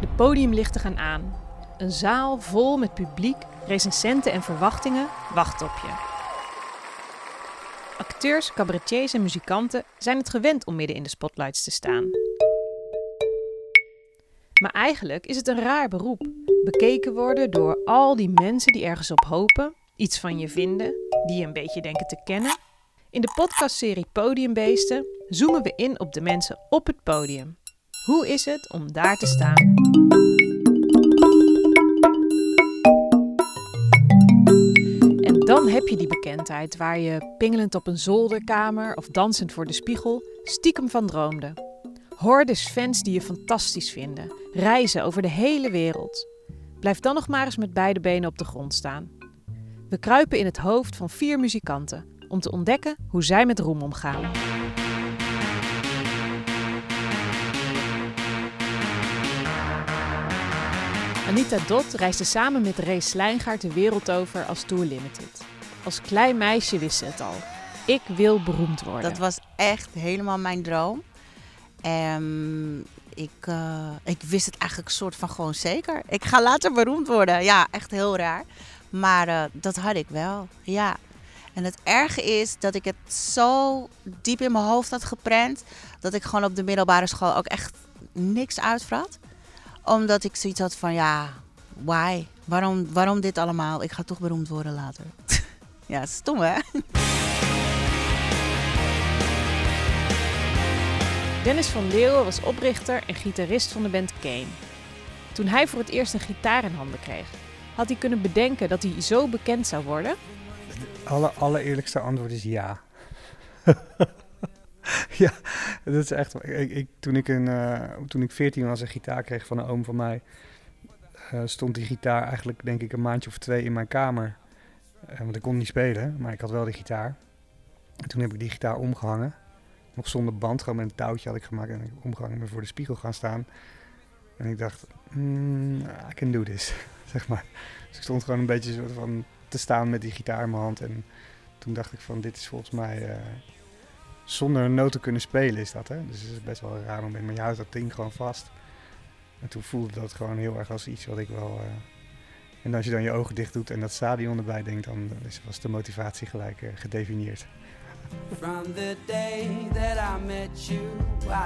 De podiumlichten gaan aan. Een zaal vol met publiek, recensenten en verwachtingen wacht op je. Acteurs, cabaretiers en muzikanten zijn het gewend om midden in de spotlights te staan. Maar eigenlijk is het een raar beroep. Bekeken worden door al die mensen die ergens op hopen, iets van je vinden, die je een beetje denken te kennen. In de podcastserie Podiumbeesten zoomen we in op de mensen op het podium. Hoe is het om daar te staan? En dan heb je die bekendheid waar je pingelend op een zolderkamer of dansend voor de spiegel stiekem van droomde. Hordes fans die je fantastisch vinden, reizen over de hele wereld. Blijf dan nog maar eens met beide benen op de grond staan. We kruipen in het hoofd van vier muzikanten om te ontdekken hoe zij met roem omgaan. Anita Dot reisde samen met Ray Slijngaard de wereld over als Tour Limited. Als klein meisje wist ze het al. Ik wil beroemd worden. Dat was echt helemaal mijn droom. En ik, uh, ik wist het eigenlijk soort van gewoon zeker. Ik ga later beroemd worden. Ja, echt heel raar. Maar uh, dat had ik wel, ja. En het erge is dat ik het zo diep in mijn hoofd had geprent... dat ik gewoon op de middelbare school ook echt niks uitvrat omdat ik zoiets had van, ja, why? Waarom, waarom dit allemaal? Ik ga toch beroemd worden later. ja, stom hè? Dennis van Leeuwen was oprichter en gitarist van de band Kane. Toen hij voor het eerst een gitaar in handen kreeg, had hij kunnen bedenken dat hij zo bekend zou worden? Het alle, allereerlijkste antwoord is ja. ja, dat is echt. Ik, toen, ik een, uh, toen ik 14 was, een gitaar kreeg van een oom van mij, uh, stond die gitaar eigenlijk, denk ik, een maandje of twee in mijn kamer. Uh, want ik kon niet spelen, maar ik had wel die gitaar. En toen heb ik die gitaar omgehangen. Nog zonder band, gewoon met een touwtje had ik gemaakt. En ik omgehangen ben voor de spiegel gaan staan. En ik dacht, mm, I can do this, zeg maar. Dus ik stond gewoon een beetje van te staan met die gitaar in mijn hand. En toen dacht ik van, dit is volgens mij zonder een noot te kunnen spelen is dat, hè? Dus het is best wel een raar moment. Maar je houdt dat ding gewoon vast. En toen voelde dat gewoon heel erg als iets wat ik wel... Uh... En als je dan je ogen dicht doet en dat stadion erbij denkt, dan is, was de motivatie gelijk uh, gedefinieerd. From the day that I met you,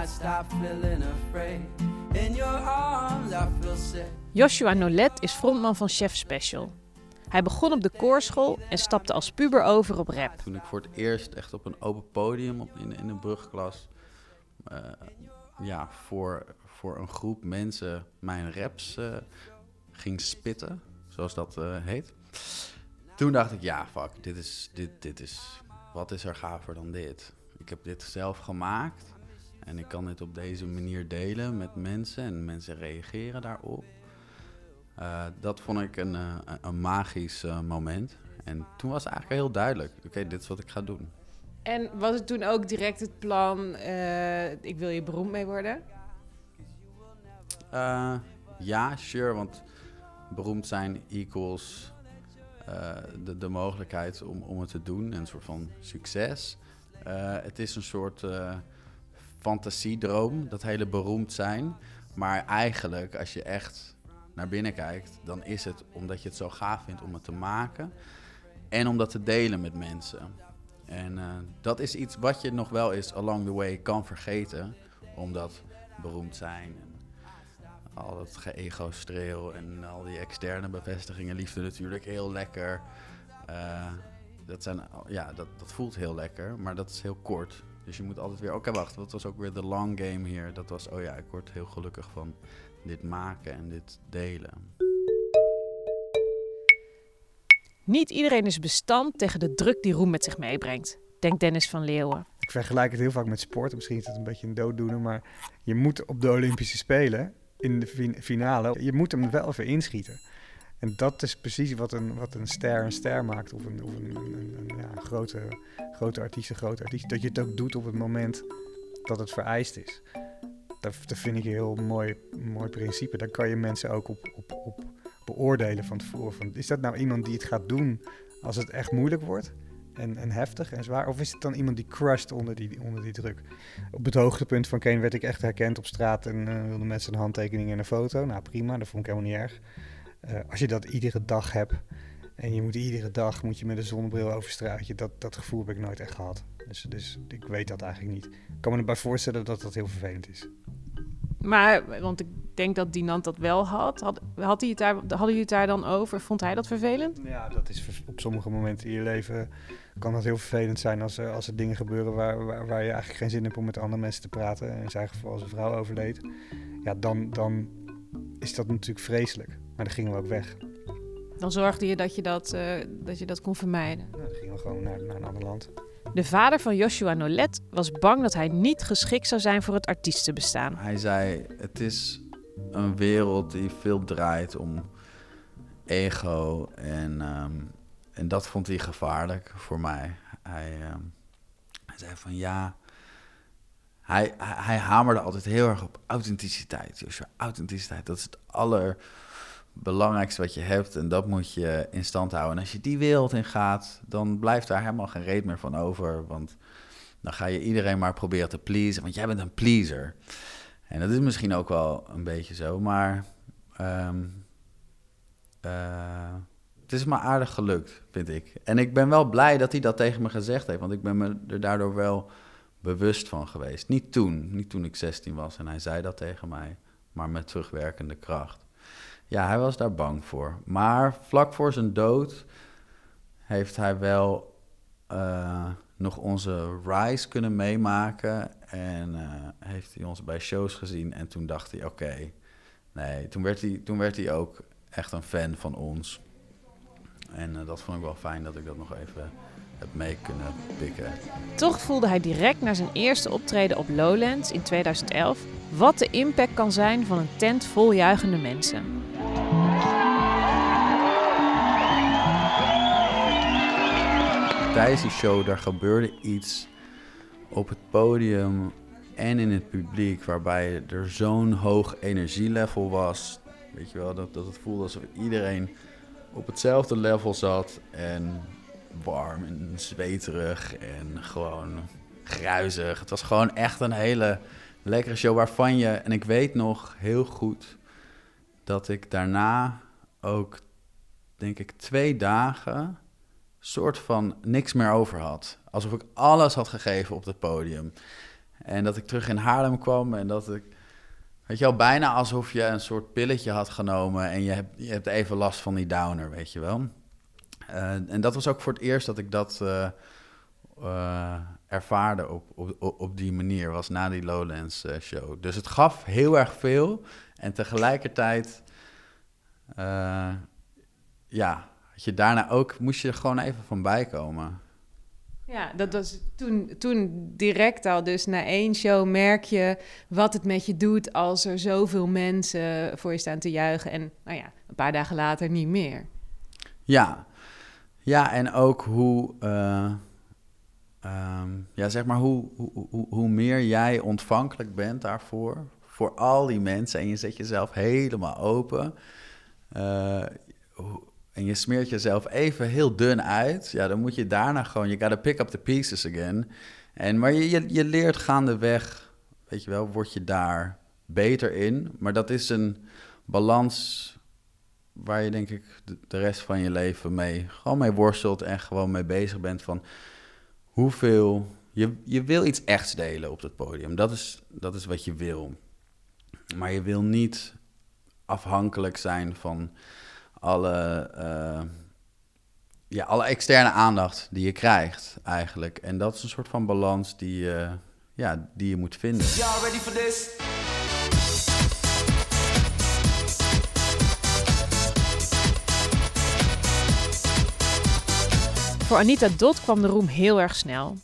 I stopped feeling afraid. In your arms I feel safe. Joshua Nolet is frontman van Chef Special. Hij begon op de koorschool en stapte als puber over op rap. Toen ik voor het eerst echt op een open podium in, in een brugklas... Uh, ja, voor, voor een groep mensen mijn raps uh, ging spitten, zoals dat uh, heet. Toen dacht ik, ja, fuck, dit is, dit, dit is... Wat is er gaver dan dit? Ik heb dit zelf gemaakt en ik kan dit op deze manier delen met mensen en mensen reageren daarop. Uh, dat vond ik een, uh, een magisch uh, moment. En toen was het eigenlijk heel duidelijk: oké, okay, dit is wat ik ga doen. En was het toen ook direct het plan: ik wil je beroemd mee worden? ja, sure, want beroemd zijn equals de, de mogelijkheid om, om het te doen, een soort van succes. het is een soort fantasiedroom, dat hele beroemd zijn. Maar eigenlijk, als je echt naar binnen kijkt, dan is het omdat je het zo gaaf vindt om het te maken en om dat te delen met mensen. En uh, dat is iets wat je nog wel eens along the way kan vergeten, omdat beroemd zijn en al dat ge-ego-streel en al die externe bevestigingen, liefde natuurlijk, heel lekker. Uh, dat, zijn, ja, dat, dat voelt heel lekker, maar dat is heel kort. Dus je moet altijd weer, oké okay, wacht, wat was ook weer de long game hier? Dat was, oh ja, ik word heel gelukkig van dit maken en dit delen. Niet iedereen is bestand tegen de druk die roem met zich meebrengt, denkt Dennis van Leeuwen. Ik vergelijk het heel vaak met sport. Misschien is het een beetje een dooddoener, maar je moet op de Olympische Spelen in de finale, je moet hem wel even inschieten. En dat is precies wat een, wat een ster een ster maakt. Of een, of een, een, een ja, grote, grote artiest een grote artiest. Dat je het ook doet op het moment dat het vereist is dat, dat vind ik een heel mooi, mooi principe. Daar kan je mensen ook op, op, op beoordelen van tevoren. Van, is dat nou iemand die het gaat doen als het echt moeilijk wordt? en, en heftig en zwaar? Of is het dan iemand die crusht onder die, onder die druk? Op het hoogtepunt van Kane werd ik echt herkend op straat en uh, wilde mensen een handtekening en een foto. Nou prima, dat vond ik helemaal niet erg. Uh, als je dat iedere dag hebt en je moet iedere dag moet je met een zonnebril over straat, dat, dat gevoel heb ik nooit echt gehad. Dus, dus ik weet dat eigenlijk niet. Ik kan me erbij voorstellen dat dat heel vervelend is. Maar, want ik denk dat Dinant dat wel had. had, had hij het daar, hadden jullie het daar dan over? Vond hij dat vervelend? Ja, dat is op sommige momenten in je leven kan dat heel vervelend zijn als er, als er dingen gebeuren waar, waar, waar je eigenlijk geen zin hebt om met andere mensen te praten. In zijn geval als een vrouw overleed. Ja, dan, dan is dat natuurlijk vreselijk. Maar dan gingen we ook weg. Dan zorgde je dat je dat, uh, dat, je dat kon vermijden? Ja, dan gingen we gewoon naar, naar een ander land. De vader van Joshua Nolet was bang dat hij niet geschikt zou zijn voor het artiestenbestaan. Hij zei: Het is een wereld die veel draait om ego. En, um, en dat vond hij gevaarlijk voor mij. Hij, um, hij zei van ja. Hij, hij, hij, hamerde altijd heel erg op authenticiteit. Joshua, authenticiteit, dat is het aller belangrijkste wat je hebt en dat moet je in stand houden. En als je die wereld in gaat, dan blijft daar helemaal geen reet meer van over. Want dan ga je iedereen maar proberen te pleasen, want jij bent een pleaser. En dat is misschien ook wel een beetje zo, maar um, uh, het is me aardig gelukt, vind ik. En ik ben wel blij dat hij dat tegen me gezegd heeft, want ik ben me er daardoor wel bewust van geweest. Niet toen, niet toen ik 16 was en hij zei dat tegen mij, maar met terugwerkende kracht. Ja, hij was daar bang voor. Maar vlak voor zijn dood heeft hij wel uh, nog onze rise kunnen meemaken. En uh, heeft hij ons bij shows gezien. En toen dacht hij, oké, nee, toen werd, hij, toen werd hij ook echt een fan van ons. En uh, dat vond ik wel fijn dat ik dat nog even heb mee kunnen pikken. Toch voelde hij direct na zijn eerste optreden op Lowlands in 2011 wat de impact kan zijn van een tent vol juichende mensen. Tijdens die show, daar gebeurde iets op het podium en in het publiek, waarbij er zo'n hoog energielevel was. Weet je wel, dat, dat het voelde alsof iedereen op hetzelfde level zat en warm en zweterig en gewoon gruizig. Het was gewoon echt een hele lekkere show waarvan je, en ik weet nog heel goed dat ik daarna ook, denk ik, twee dagen soort van niks meer over had. Alsof ik alles had gegeven op het podium. En dat ik terug in Haarlem kwam en dat ik, weet je wel, bijna alsof je een soort pilletje had genomen en je hebt, je hebt even last van die downer, weet je wel. Uh, en dat was ook voor het eerst dat ik dat uh, uh, ervaarde op, op, op die manier, was na die Lowlands show. Dus het gaf heel erg veel en tegelijkertijd, ja, had je daarna ook, moest je er gewoon even van bijkomen. Ja, dat was toen, toen direct al. Dus na één show merk je wat het met je doet als er zoveel mensen voor je staan te juichen. En nou ja, een paar dagen later niet meer. Ja, ja en ook hoe, uh, um, ja, zeg maar hoe, hoe, hoe, hoe meer jij ontvankelijk bent daarvoor, voor al die mensen en je zet jezelf helemaal open. Uh, en je smeert jezelf even heel dun uit, ja, dan moet je daarna gewoon, je gotta pick up the pieces again. En, maar je, je, je leert gaandeweg, weet je wel, word je daar beter in. Maar dat is een balans waar je denk ik de, rest van je leven mee, gewoon mee worstelt en gewoon mee bezig bent van hoeveel, je, je wil iets echts delen op het podium. Dat is, dat is wat je wil. Maar je wil niet afhankelijk zijn van alle, uh, ja, alle externe aandacht die je krijgt eigenlijk. En dat is een soort van balans die, uh, ja, die je moet vinden. ready for this? Voor Anita Dot kwam de roem heel erg snel.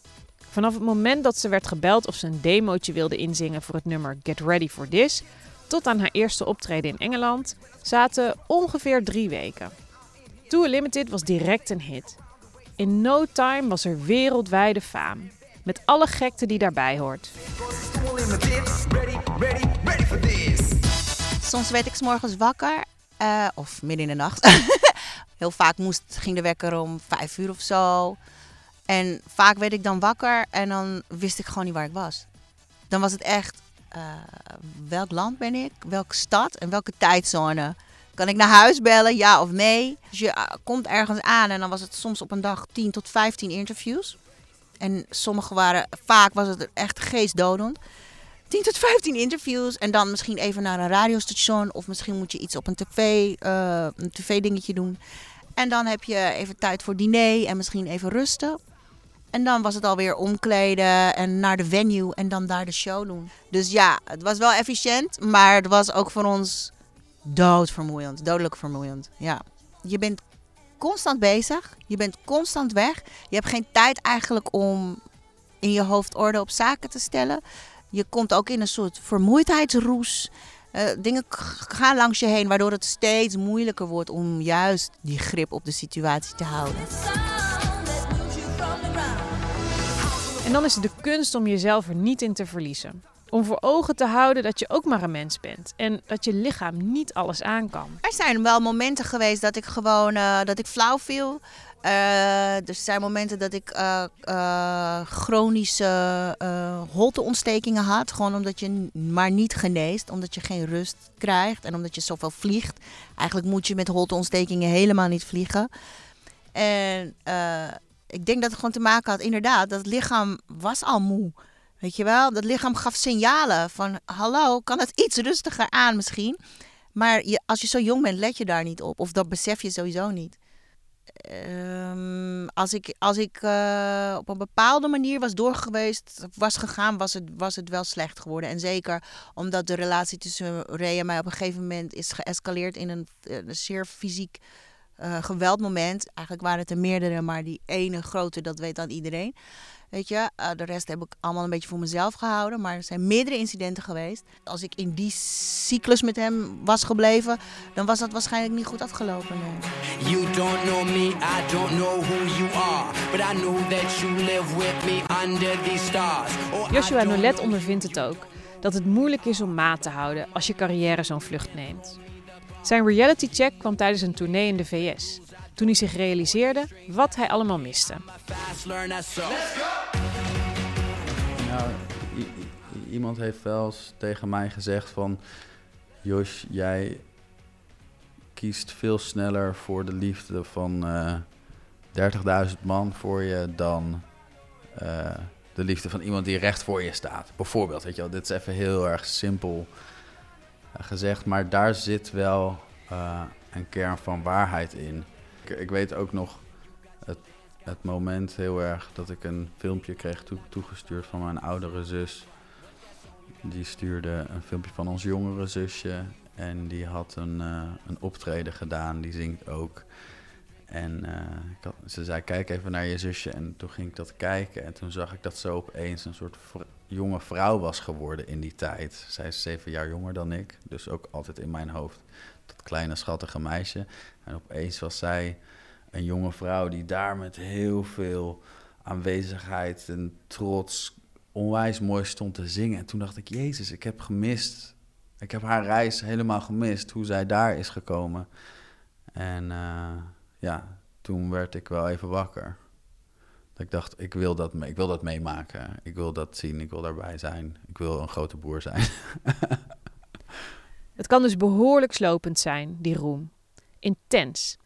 Vanaf het moment dat ze werd gebeld of ze een demootje wilde inzingen voor het nummer Get Ready for This, tot aan haar eerste optreden in Engeland zaten ongeveer drie weken. Tour Limited was direct een hit. In no time was er wereldwijde faam. Met alle gekte die daarbij hoort. Soms werd ik s morgens wakker, uh, of midden in de nacht. Heel vaak moest, ging de wekker om vijf uur of zo. En vaak werd ik dan wakker en dan wist ik gewoon niet waar ik was. Dan was het echt, welk land ben ik? Welke stad en welke tijdzone? Kan ik naar huis bellen, ja of nee? Dus je uh, komt ergens aan en dan was het soms op een dag 10 tot 15 interviews. En sommige waren, vaak was het echt geestdodend. 10 tot 15 interviews en dan misschien even naar een radiostation of misschien moet je iets op een tv, uh, een tv-dingetje doen. En dan heb je even tijd voor diner en misschien even rusten. En dan was het alweer omkleden en naar de venue en dan daar de show doen. Dus ja, het was wel efficiënt, maar het was ook voor ons doodvermoeiend, dodelijk vermoeiend. Ja. Je bent constant bezig, je bent constant weg. Je hebt geen tijd eigenlijk om in je hoofd orde op zaken te stellen. Je komt ook in een soort vermoeidheidsroes. Uh, dingen gaan langs je heen, waardoor het steeds moeilijker wordt om juist die grip op de situatie te houden. En dan is het de kunst om jezelf er niet in te verliezen. Om voor ogen te houden dat je ook maar een mens bent en dat je lichaam niet alles aan kan. Er zijn wel momenten geweest dat ik gewoon uh, dat ik flauw viel. Uh, er zijn momenten dat ik uh, chronische holteontstekingen had. Gewoon omdat je maar niet geneest. Omdat je geen rust krijgt. En omdat je zoveel vliegt. Eigenlijk moet je met holteontstekingen helemaal niet vliegen. En ik denk dat het gewoon te maken had, inderdaad, dat het lichaam was al moe. Weet je wel, dat lichaam gaf signalen van hallo, kan het iets rustiger aan misschien. Maar je, als je zo jong bent, let je daar niet op. Of dat besef je sowieso niet. Um, als ik, als ik uh, op een bepaalde manier was doorgeweest, was gegaan, was het, was het wel slecht geworden. En zeker omdat de relatie tussen Ray en mij op een gegeven moment is geëscaleerd in een, een zeer fysiek uh, geweldmoment. Eigenlijk waren het er meerdere, maar die ene grote, dat weet dan iedereen. Weet je, uh, de rest heb ik allemaal een beetje voor mezelf gehouden. Maar er zijn meerdere incidenten geweest. Als ik in die cyclus met hem was gebleven, dan was dat waarschijnlijk niet goed afgelopen. Nee. You don't know me, I don't know who you are. But I know that you live with me under these stars. Oh, Joshua Nolet ondervindt het ook. Dat het moeilijk is om maat te houden als je carrière zo'n vlucht neemt. Zijn reality check kwam tijdens een tournee in de VS. Toen hij zich realiseerde wat hij allemaal miste. Nou, iemand heeft wel eens tegen mij gezegd van... Jos, jij kiest veel sneller voor de liefde van uh, 30.000 man voor je dan uh, de liefde van iemand die recht voor je staat. Bijvoorbeeld, weet je wel, dit is even heel erg simpel gezegd, maar daar zit wel uh, een kern van waarheid in. Ik, weet ook nog het, het, moment heel erg dat ik een filmpje kreeg toe, toegestuurd van mijn oudere zus. Die stuurde een filmpje van ons jongere zusje en die had een, uh, een optreden gedaan, die zingt ook. En ik had, ze zei, kijk even naar je zusje. En toen ging ik dat kijken. En toen zag ik dat ze opeens een soort jonge vrouw was geworden in die tijd. Zij is zeven jaar jonger dan ik. Dus ook altijd in mijn hoofd dat kleine schattige meisje. En opeens was zij een jonge vrouw die daar met heel veel aanwezigheid en trots onwijs mooi stond te zingen. En toen dacht ik, Jezus, ik heb gemist. Ik heb haar reis helemaal gemist, hoe zij daar is gekomen. En uh, ja, toen werd ik wel even wakker. Dat ik dacht, ik wil dat, ik wil dat meemaken. Ik wil dat zien, ik wil daarbij zijn. Ik wil een grote boer zijn. Het kan dus behoorlijk slopend zijn, die roem. Intens.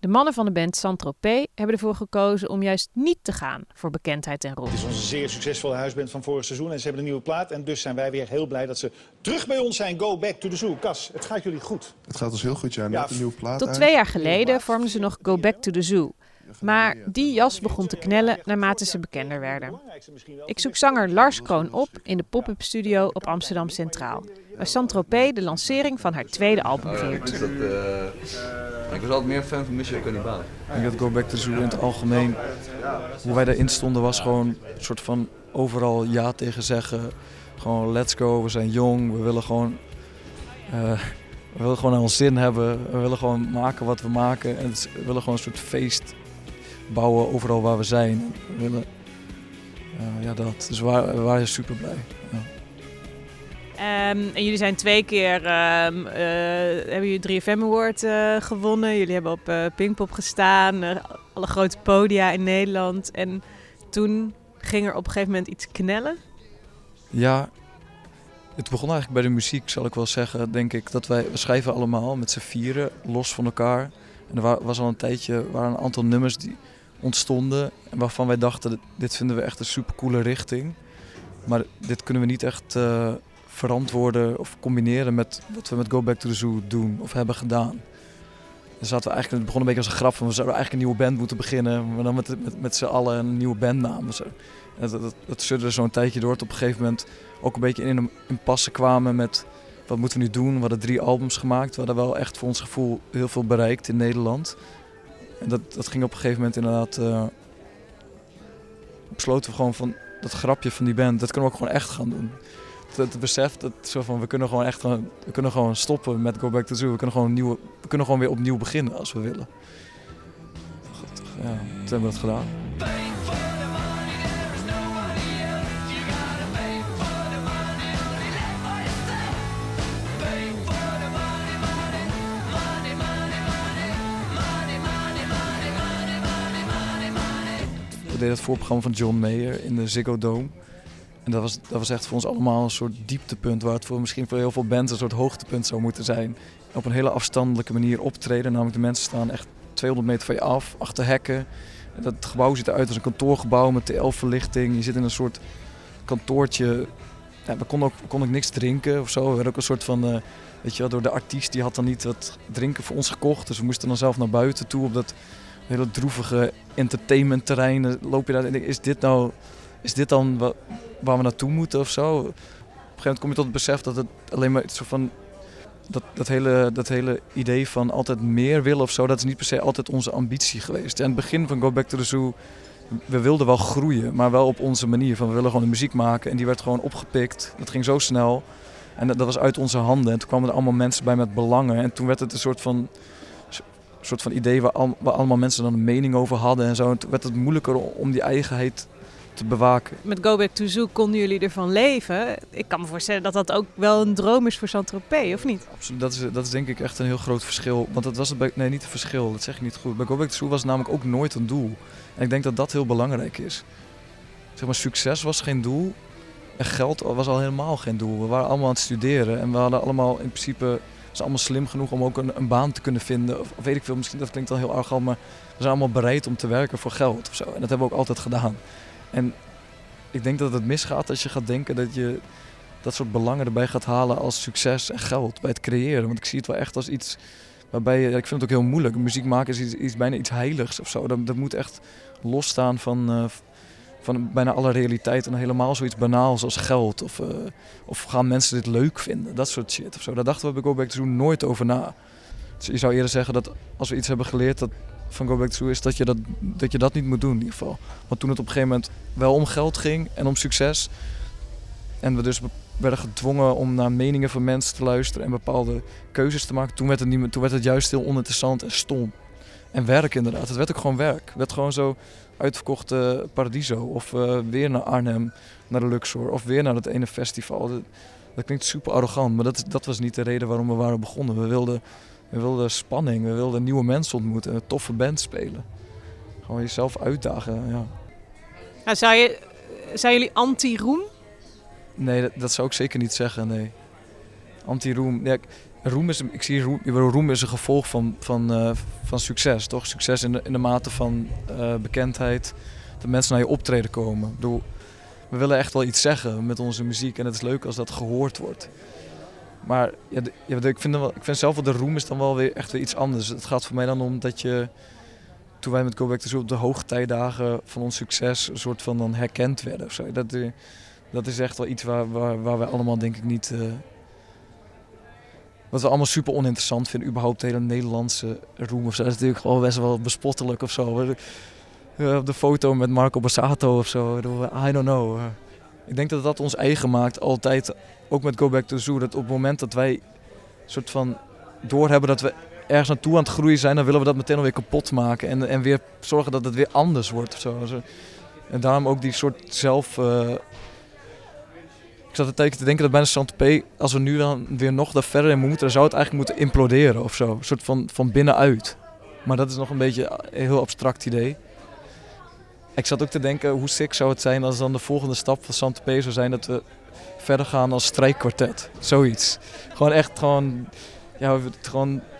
De mannen van de band Saint-Tropez hebben ervoor gekozen om juist niet te gaan voor bekendheid en roem. Het is onze zeer succesvolle huisband van vorig seizoen en ze hebben een nieuwe plaat. En dus zijn wij weer heel blij dat ze terug bij ons zijn. Go back to the zoo. Cas, het gaat jullie goed. Het gaat ons heel goed, ja. Net ja, een nieuwe plaat Tot twee jaar geleden vormden ze nog Go back to the zoo. Maar die jas begon te knellen naarmate ze bekender werden. Ik zoek zanger Lars Kroon op in de pop-up studio op Amsterdam Centraal. Waar Saint-Tropez de lancering van haar tweede album viert. Ik was altijd meer fan van Michel Cannibal. Ik had Go Back to Zoo in het algemeen. Hoe wij daarin stonden was gewoon een soort van overal ja tegen zeggen. Gewoon let's go, we zijn jong, we willen gewoon... Uh, we willen gewoon ons zin hebben. We willen gewoon maken wat we maken. En we willen gewoon een soort feest bouwen overal waar we zijn. We willen, uh, ja, dat. Dus we waren, we waren super blij. Ja. Um, en jullie zijn twee keer, um, uh, hebben jullie 3FM Award uh, gewonnen. Jullie hebben op uh, Pinkpop gestaan, alle grote podia in Nederland. En toen ging er op een gegeven moment iets knellen. Ja, het begon eigenlijk bij de muziek, zal ik wel zeggen. Denk ik dat wij we schrijven allemaal met z'n vieren, los van elkaar. En er wa- was al een tijdje, waren een aantal nummers die ontstonden. En waarvan wij dachten, dit vinden we echt een supercoole richting. Maar dit kunnen we niet echt eh, verantwoorden of combineren met wat we met Go Back to the Zoo doen of hebben gedaan. Dan zaten we eigenlijk, het begon een beetje als een grap van we zouden eigenlijk een nieuwe band moeten beginnen. Maar dan met, met, met z'n allen een nieuwe bandnaam. Zo. En dat, dat, dat zo'n tijdje door. Tot op een gegeven moment ook een beetje in een impasse kwamen met wat moeten we nu doen. We hadden drie albums gemaakt. We hadden wel echt voor ons gevoel heel veel bereikt in Nederland. En dat, dat ging op een gegeven moment inderdaad... eh, besloten we gewoon van dat grapje van die band, dat kunnen we ook gewoon echt gaan doen. Het, besef dat zo van we kunnen gewoon echt we kunnen gewoon stoppen met Go Back to Zoo. We kunnen gewoon, nieuwe, we kunnen gewoon weer opnieuw beginnen als we willen. God, Ja, toen hebben we dat gedaan. We deden het voorprogramma van John Mayer in de Ziggo Dome. En dat was, dat was echt voor ons allemaal een soort dieptepunt, waar het voor misschien voor heel veel bands een soort hoogtepunt zou moeten zijn. Op een hele afstandelijke manier optreden, namelijk de mensen staan echt 200 meter van je af, achter hekken. En dat gebouw ziet eruit als een kantoorgebouw met TL-verlichting. Je zit in een soort kantoortje. We konden ook, konden ook niks drinken of zo. We hadden ook een soort van, eh, weet je wel, door de artiest die had dan niet wat drinken voor ons gekocht. Dus we moesten dan zelf naar buiten toe op dat hele droevige entertainmentterrein. Loop je daar en is dit nou, is dit dan wa- waar we naartoe moeten of zo? Op een gegeven moment kom je tot het besef dat het alleen maar iets van dat, dat, hele, dat hele idee van altijd meer willen of zo, dat is niet per se altijd onze ambitie geweest. Aan het begin van Go Back to the Zoo, we wilden wel groeien, maar wel op onze manier. Van we willen gewoon de muziek maken en die werd gewoon opgepikt. Dat ging zo snel. En dat, was uit onze handen. En toen kwamen er allemaal mensen bij met belangen. En toen werd het een soort van, soort van idee waar allemaal mensen dan een mening over hadden en zo. En toen werd het moeilijker om die eigenheid te bewaken. Met Go Back to Zoo konden jullie ervan leven. Ik kan me voorstellen dat dat ook wel een droom is voor Saint-Tropez, of niet? Absoluut, dat is, dat is denk ik echt een heel groot verschil. Want dat was het bij, nee, niet een verschil, dat zeg ik niet goed. Bij Go Back to Zoo was het namelijk ook nooit een doel. En ik denk dat dat heel belangrijk is. Zeg maar, succes was geen doel. En geld was al helemaal geen doel. We waren allemaal aan het studeren. En we hadden allemaal in principe... Zijn allemaal slim genoeg om ook een, een baan te kunnen vinden. Of, of weet ik veel, misschien dat klinkt dan heel arrogant. Maar we zijn allemaal bereid om te werken voor geld of zo. En dat hebben we ook altijd gedaan. En ik denk dat het misgaat als je gaat denken dat je dat soort belangen erbij gaat halen als succes en geld bij het creëren. Want ik zie het wel echt als iets waarbij je, ik vind het ook heel moeilijk. Muziek maken is iets, bijna iets heiligs of zo. Dat, dat moet echt losstaan van, eh, van bijna alle realiteit en helemaal zoiets banaals als geld. Of, eh, of gaan mensen dit leuk vinden, dat soort shit of zo. Daar dachten we bij Go Back to Zoo nooit over na. Dus je zou eerder zeggen dat als we iets hebben geleerd dat, van Go Back to is dat je dat, dat je dat niet moet doen in ieder geval. Want toen het op een gegeven moment wel om geld ging en om succes. En we dus werden gedwongen om naar meningen van mensen te luisteren en bepaalde keuzes te maken. Toen werd het, niet toen werd het juist heel oninteressant en stom. En werk inderdaad. Het werd ook gewoon werk. Het werd gewoon zo uitverkochte Paradiso. Of eh, weer naar Arnhem, naar de Luxor. Of weer naar dat ene festival. Dat, dat klinkt super arrogant, maar dat, dat was niet de reden waarom we waren begonnen. We wilden, we wilden spanning, we wilden nieuwe mensen ontmoeten, een toffe band spelen. Gewoon jezelf uitdagen, ja. Nou, zou je, zijn jullie anti-roem? Nee, dat, dat zou ik zeker niet zeggen, nee. Anti-roem. Ja, roem is, ik zie roem, roem is een gevolg van, van, eh, van succes, toch? Succes in de, in de mate van eh, bekendheid, dat mensen naar je optreden komen. Ik bedoel, we willen echt wel iets zeggen met onze muziek en het is leuk als dat gehoord wordt. Maar ja, ik, vind ik vind zelf wel de roem is dan wel weer echt weer iets anders. Het gaat voor mij dan om dat je, toen wij met Go Back to op de hoogtijdagen van ons succes een soort van dan herkend werden of zo. Dat, eh, dat is echt wel iets waar, waar, allemaal denk ik niet... eh, wat we allemaal super oninteressant vinden, überhaupt de hele Nederlandse roem of zo. Dat is natuurlijk gewoon best wel bespottelijk of zo. Eh, op de foto met Marco Bassato of zo, I don't know. Eh, Ik denk dat dat ons eigen maakt, altijd, ook met Go Back to Zoo, dat op het moment dat wij soort van doorhebben dat we ergens naartoe aan het groeien zijn, dan willen we dat meteen alweer kapot maken en, en weer zorgen dat het weer anders wordt of zo. Zo- En daarom ook die soort zelf... eh, ik zat een te denken dat bijna Saint-Tropez, als we nu dan weer nog daar verder in moeten, dan zou het eigenlijk moeten imploderen of zo. Een soort van, van binnenuit. Maar dat is nog een beetje een heel abstract idee. Ik zat ook te denken, hoe sick zou het zijn als dan de volgende stap van Saint-Tropez zou zijn dat we verder gaan als strijkkwartet. Zoiets. Gewoon echt gewoon, ja,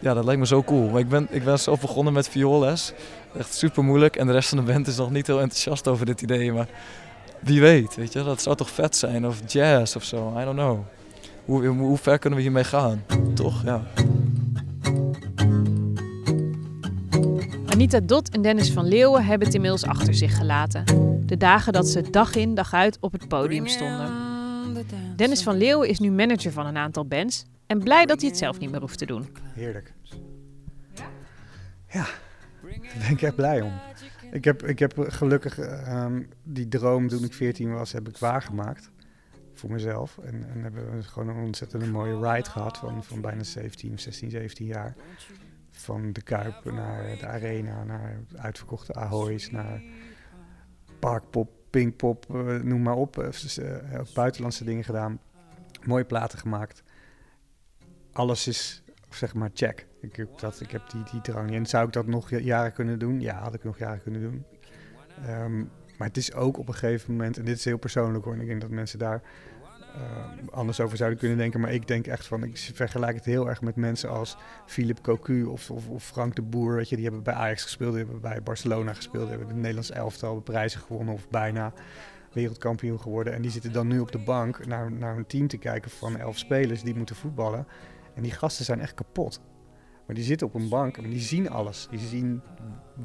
ja, dat lijkt me zo cool. Maar ik ben, ik ben zelf begonnen met vioolles. Echt super moeilijk. En de rest van de band is nog niet heel enthousiast over dit idee. Maar wie weet, weet je, dat zou toch vet zijn? Of jazz of zo, I don't know. Hoe ver kunnen we hiermee gaan? Toch, ja. Anita Dot en Dennis van Leeuwen hebben het inmiddels achter zich gelaten. De dagen dat ze dag in dag uit op het podium stonden. Dennis van Leeuwen is nu manager van een aantal bands en blij dat hij het zelf niet meer hoeft te doen. Heerlijk. Ja, daar ben ik echt blij om. Ik heb, ik heb gelukkig ehm, die droom toen ik 14 was, heb ik waargemaakt. Voor mezelf. En, en hebben we gewoon een ontzettend mooie ride gehad van, van bijna 17, 16, 17 jaar. Van de Kuip naar de Arena, naar uitverkochte Ahoy's, naar Parkpop, Pinkpop, uh, noem maar op. Dus, uh, buitenlandse dingen gedaan. Mooie platen gemaakt. Alles is, zeg maar, check. Ik heb, dat, ik heb die, die drang. En zou ik dat nog jaren kunnen doen? Ja, had ik nog jaren kunnen doen. Um, maar het is ook op een gegeven moment, en dit is heel persoonlijk hoor, en ik denk dat mensen daar uh, anders over zouden kunnen denken. Maar ik denk echt van, ik vergelijk het heel erg met mensen als Philippe Cocu of, of, Frank de Boer. Weet je, die hebben bij Ajax gespeeld, die hebben bij Barcelona gespeeld, die hebben het Nederlands elftal prijzen gewonnen of bijna wereldkampioen geworden. En die zitten dan nu op de bank naar, naar een team te kijken van elf spelers die moeten voetballen. En die gasten zijn echt kapot. Maar die zitten op een bank en die zien alles. Die zien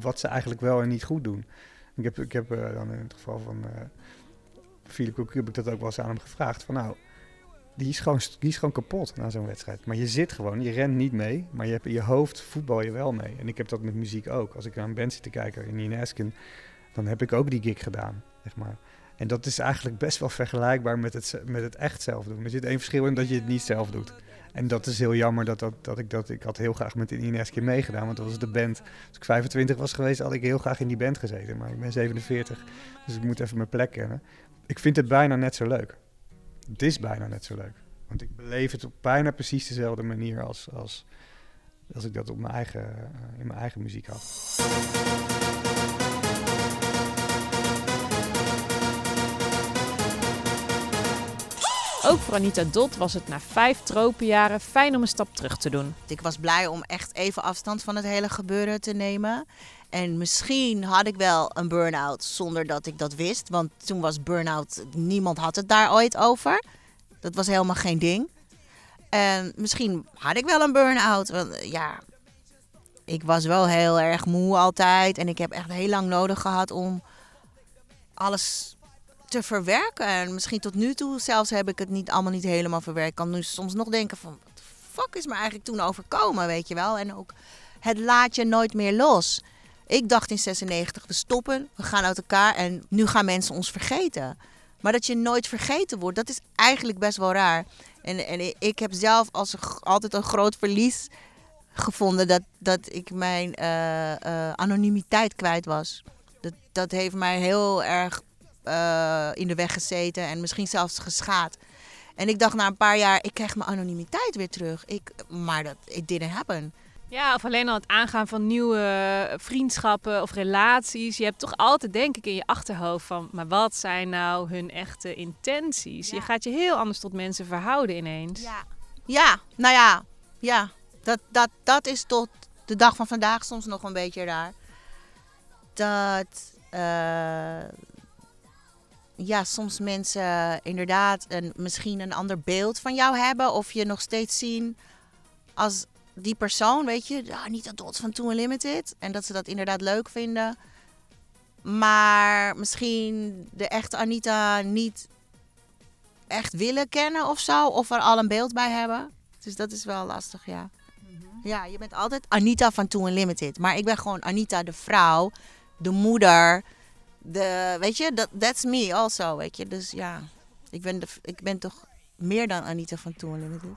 wat ze eigenlijk wel en niet goed doen. Ik heb, ik heb uh, dan in het geval van uh, Philip Cocu heb ik dat ook wel eens aan hem gevraagd. Van nou, die is gewoon, gewoon kapot na zo'n wedstrijd. Maar je zit gewoon, je rent niet mee, maar je hebt in je hoofd voetbal je wel mee. En ik heb dat met muziek ook. Als ik naar een band zit te kijken in Inesken, dan heb ik ook die gig gedaan, maar. En dat is eigenlijk best wel vergelijkbaar met het, met het echt zelf doen. Er zit één verschil in dat je het niet zelf doet. En dat is heel jammer dat, dat, dat ik dat... Ik had heel graag met de Ineski meegedaan, want dat was de band. Als ik 25 was geweest, had ik heel graag in die band gezeten. Maar ik ben 47, dus ik moet even mijn plek kennen. Ik vind het bijna net zo leuk. Het is bijna net zo leuk. Want ik beleef het op bijna precies dezelfde manier als, als, als ik dat op mijn eigen, uh, in mijn eigen muziek had. Ook voor Anita Dot was het na vijf tropenjaren fijn om een stap terug te doen. Ik was blij om echt even afstand van het hele gebeuren te nemen. En misschien had ik wel een burn-out zonder dat ik dat wist. Want toen was burn-out, niemand had het daar ooit over. Dat was helemaal geen ding. En misschien had ik wel een burn-out. Want ja, ik was wel heel erg moe altijd. En ik heb echt heel lang nodig gehad om alles te verwerken. En misschien tot nu toe zelfs heb ik het niet allemaal niet helemaal verwerkt. Ik kan nu soms nog denken van, wat fuck is me eigenlijk toen overkomen, weet je wel. En ook, het laat je nooit meer los. Ik dacht in 96, we stoppen, we gaan uit elkaar en nu gaan mensen ons vergeten. Maar dat je nooit vergeten wordt, dat is eigenlijk best wel raar. En, en ik heb zelf als altijd een groot verlies gevonden dat, dat ik mijn uh, uh, anonimiteit kwijt was. Dat, dat heeft mij heel erg uh, in de weg gezeten en misschien zelfs geschaad. En ik dacht na een paar jaar, ik krijg mijn anonimiteit weer terug. Ik, maar dat it didn't happen. Ja, of alleen al het aangaan van nieuwe vriendschappen of relaties. Je hebt toch altijd, denk ik, in je achterhoofd van... maar wat zijn nou hun echte intenties? Je gaat je heel anders tot mensen verhouden ineens. Ja, ja nou ja, ja. Dat, dat, dat is tot de dag van vandaag soms nog een beetje raar. Dat... Uh, ja, soms mensen inderdaad een, misschien een ander beeld van jou hebben. Of je nog steeds zien als die persoon, weet je, ja, niet dat dots van Too Unlimited. En dat ze dat inderdaad leuk vinden. Maar misschien de echte Anita niet echt willen kennen of zo. Of er al een beeld bij hebben. Dus dat is wel lastig, ja. Mhm. Ja, je bent altijd Anita van Too Unlimited. Maar ik ben gewoon Anita de vrouw, de moeder de, weet je, dat that's me also, weet je. Dus ja, ik ben, de, ik ben toch meer dan Anita van Toon Limited.